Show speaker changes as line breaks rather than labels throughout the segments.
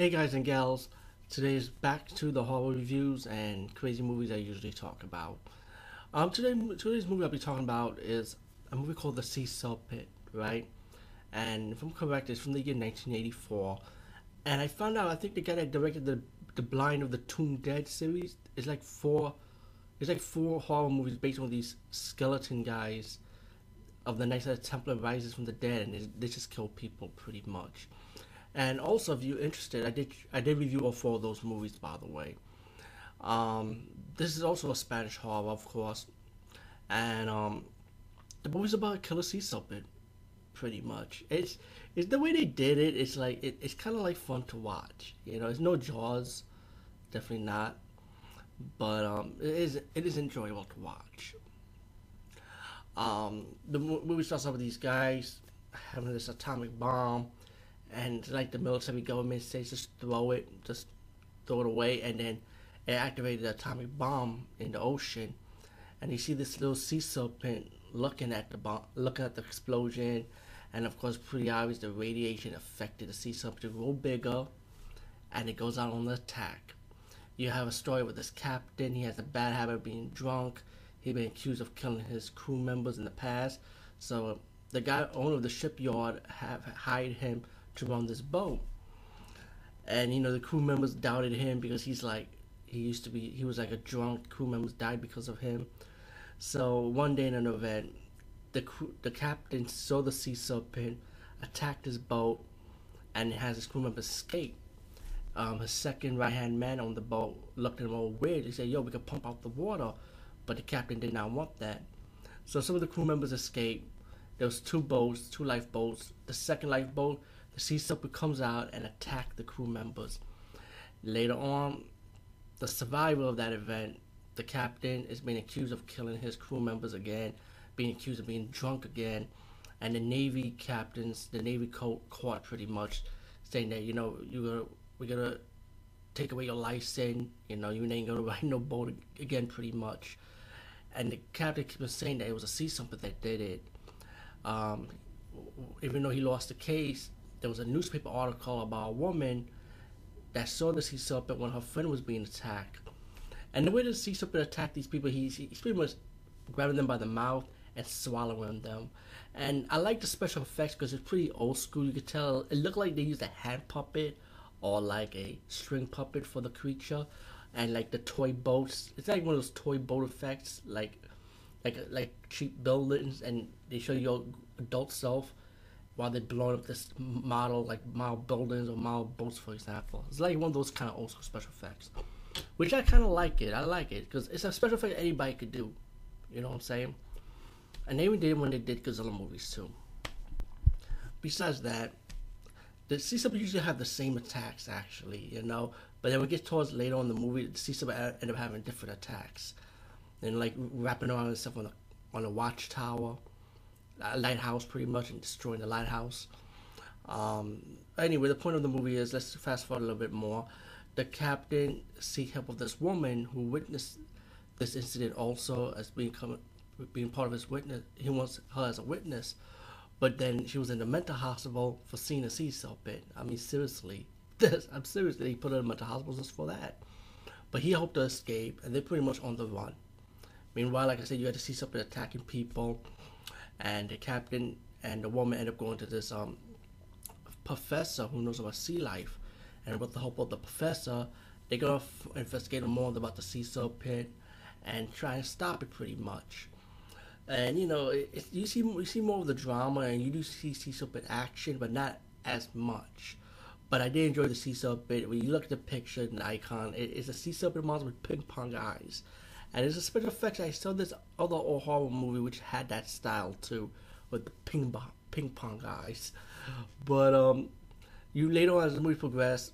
Hey guys and gals, today's back to the horror reviews and crazy movies I usually talk about. Um, today today's movie I'll be talking about is a movie called The Sea Serpent, right? And if I'm correct, it's from the year 1984. And I found out I think the guy that directed the the Blind of the Tomb Dead series is like four, it's like four horror movies based on these skeleton guys of the Knights of the Templar rises from the dead, and they just kill people pretty much. And also, if you're interested, I did I did review all four of those movies, by the way. Um, this is also a Spanish horror, of course, and um, the movie's about Killer Sea Serpent, pretty much. It's it's the way they did it. It's like it, it's kind of like fun to watch. You know, it's no Jaws, definitely not, but um, it is it is enjoyable to watch. Um, the movie starts off with these guys having this atomic bomb and like the military government says just throw it, just throw it away, and then it activated the atomic bomb in the ocean, and you see this little sea serpent looking at the bomb, looking at the explosion, and of course, pretty obvious the radiation affected the sea serpent to grow bigger, and it goes out on the attack. You have a story with this captain. He has a bad habit of being drunk. He's been accused of killing his crew members in the past. So the guy owner of the shipyard have hired him to run this boat. And you know the crew members doubted him because he's like he used to be he was like a drunk. Crew members died because of him. So one day in an event, the crew, the captain saw the sea serpent, attacked his boat, and has his crew members escape. Um, his second right hand man on the boat looked at him all weird. He said, "Yo, we could pump out the water," but the captain did not want that. So some of the crew members escaped. There was two boats, two lifeboats. The second lifeboat the sea serpent comes out and attacks the crew members. Later on, the survivor of that event, the captain, is being accused of killing his crew members again, being accused of being drunk again, and the Navy captains, the Navy court, pretty much saying that you know you we're gonna take away your license, you know you ain't gonna ride no boat again, pretty much. And the captain keeps saying that it was a sea serpent that did it. Um, even though he lost the case, there was a newspaper article about a woman that saw the sea serpent when her friend was being attacked. And the way the sea serpent attacked these people, he's, he's pretty much grabbing them by the mouth and swallowing them. And I like the special effects because it's pretty old school. You could tell it looked like they used a hand puppet or like a string puppet for the creature, and like the toy boats. It's like one of those toy boat effects, like like like cheap buildings, and they show your adult self while they're blowing up this model, like model buildings or model boats, for example. It's like one of those kind of old school special effects, which I kind of like it. I like it because it's a special effect anybody could do. You know what I'm saying? And they even did when they did Godzilla movies too. Besides that, the sea serpent usually have the same attacks actually, you know. But then we get towards later on in the movie, the sea serpent end up having different attacks, and like wrapping around stuff on the on the watchtower a lighthouse pretty much and destroying the lighthouse. Um, anyway, the point of the movie is let's fast forward a little bit more. The captain seek help of this woman who witnessed this incident also as being being part of his witness. He wants her as a witness, but then she was in the mental hospital for seeing a sea serpent. I mean, seriously, this I'm seriously he put her in mental hospital just for that. But he helped her escape, and they're pretty much on the run. Meanwhile, like I said, you had to see something attacking people and the captain and the woman end up going to this um, professor who knows about sea life, and with the help of the professor, they go f- investigate more about the sea serpent and try and stop it pretty much. And you know, it, you see you see more of the drama, and you do see sea serpent action, but not as much. But I did enjoy the sea serpent. When you look at the picture and the icon, it, it's a sea serpent monster with ping pong eyes. And there's a special effects. I saw this other old horror movie which had that style too, with the ping pong, ping pong guys. But um, you later on as the movie progressed,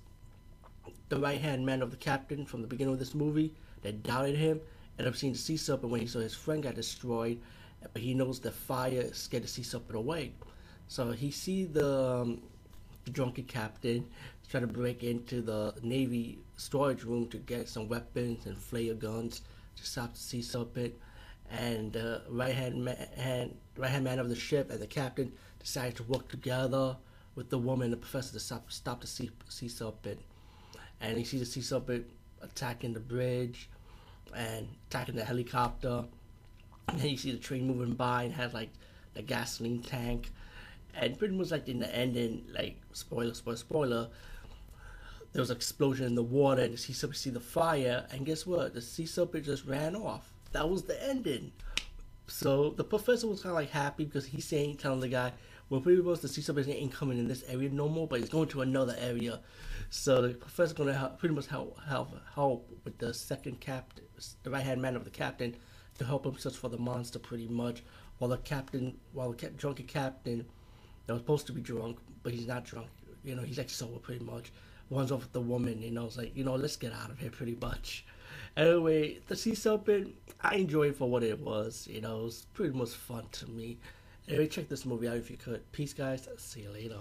the right hand man of the captain from the beginning of this movie that doubted him ended up seeing the sea serpent when he saw his friend got destroyed, but he knows the fire scared the sea serpent away. So he see the, um, the drunken captain try to break into the navy storage room to get some weapons and flare guns to stop the sea serpent, and the right hand man, right hand man of the ship and the captain decided to work together with the woman the professor to stop stop the sea, sea serpent. and you see the sea serpent attacking the bridge and attacking the helicopter. And then you see the train moving by and has like the gasoline tank. And pretty much like in the ending, like spoiler, spoiler, spoiler, there was an explosion in the water and the sea serpent see the fire and guess what? The sea serpent just ran off. That was the ending. So the professor was kind of like happy because he's saying, telling the guy, well, pretty much the sea serpent ain't coming in this area no more, but it's going to another area. So the professor's going to help, pretty much help, help help with the second captain, the right hand man of the captain, to help him search for the monster. Pretty much, while the captain, while the drunken captain, that was supposed to be drunk, but he's not drunk. You know, he's like sober pretty much. Runs off the woman. You know, it's like you know, let's get out of here pretty much. Anyway, the sea serpent, I enjoyed for what it was. You know, it was pretty much fun to me. Anyway, check this movie out if you could. Peace, guys. See you later.